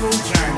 Jungle Jack.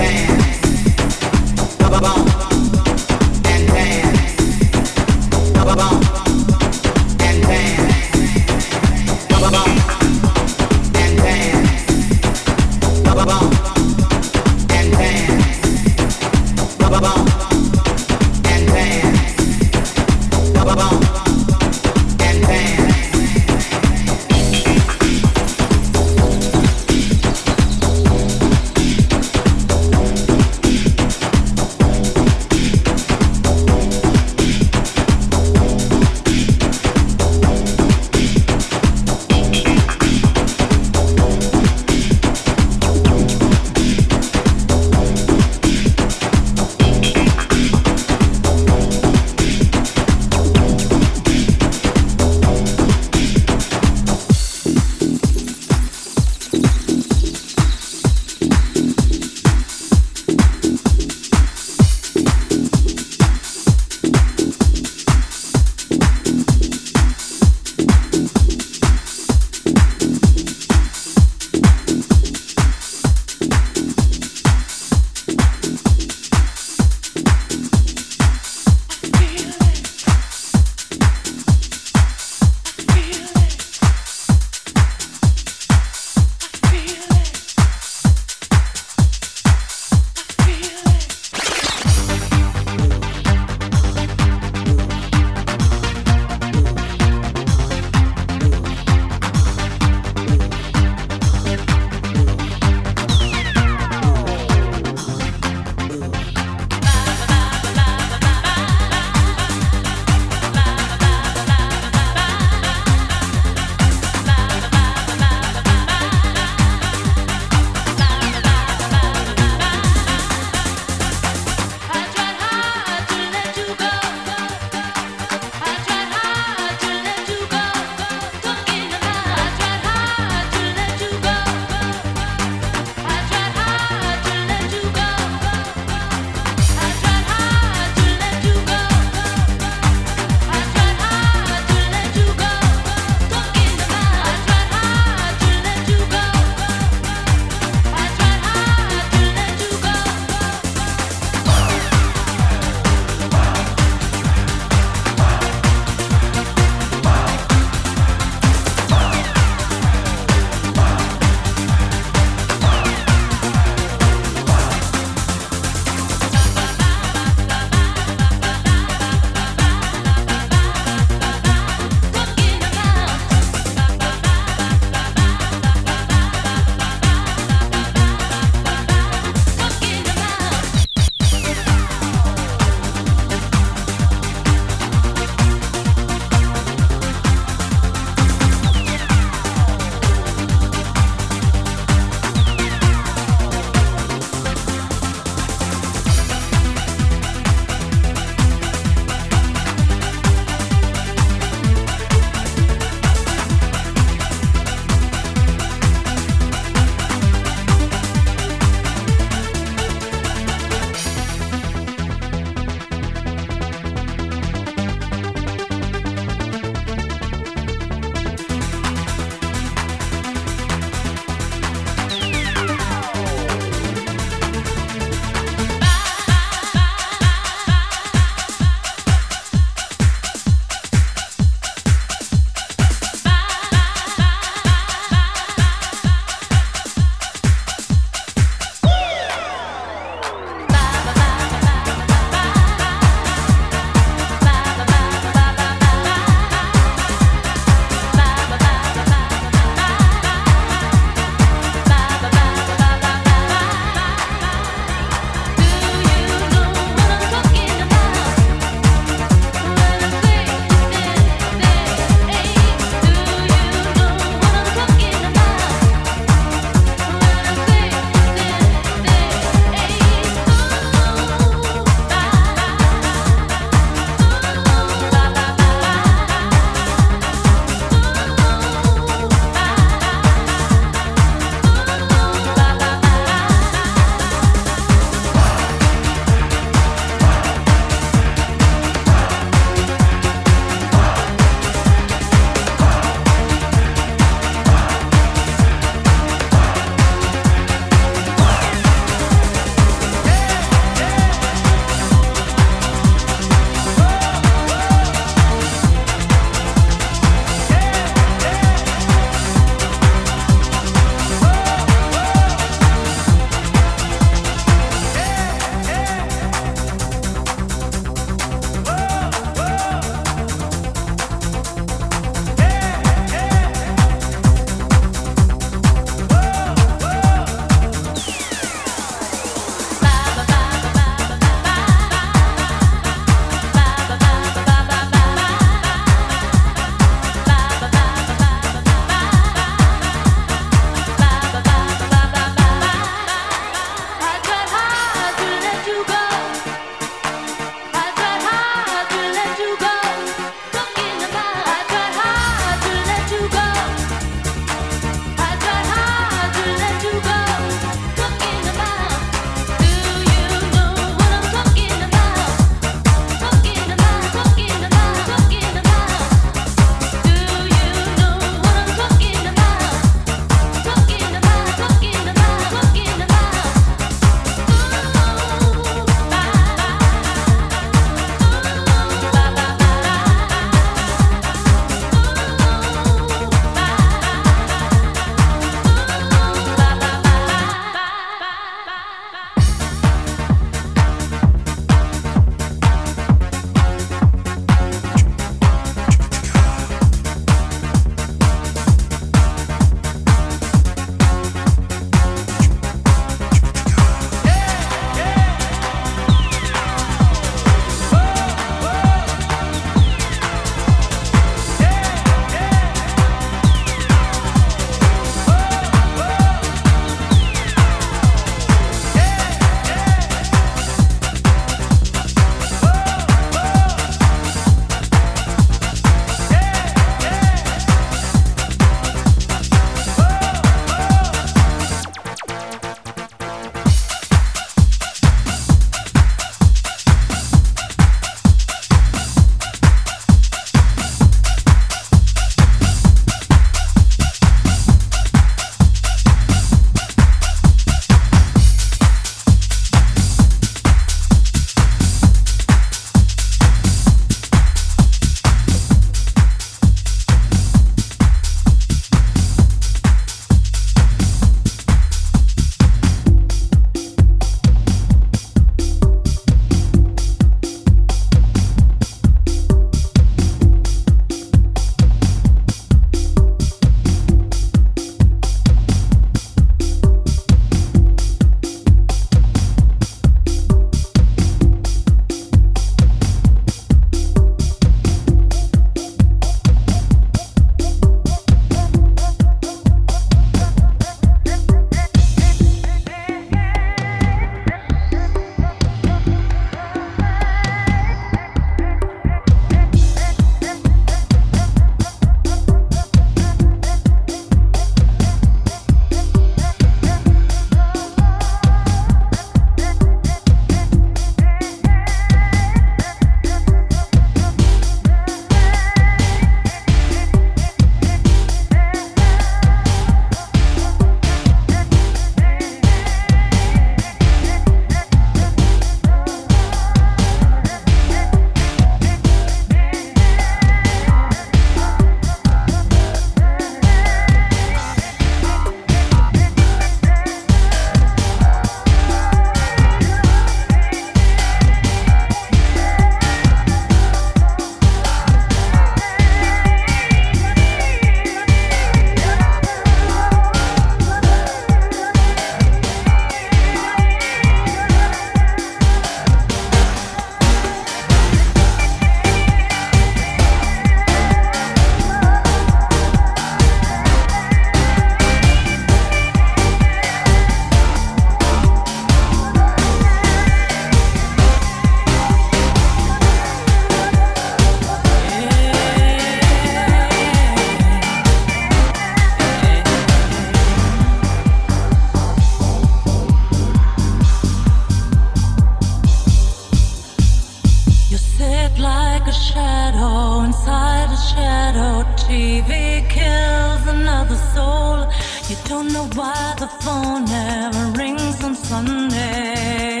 TV kills another soul. You don't know why the phone never rings on Sunday.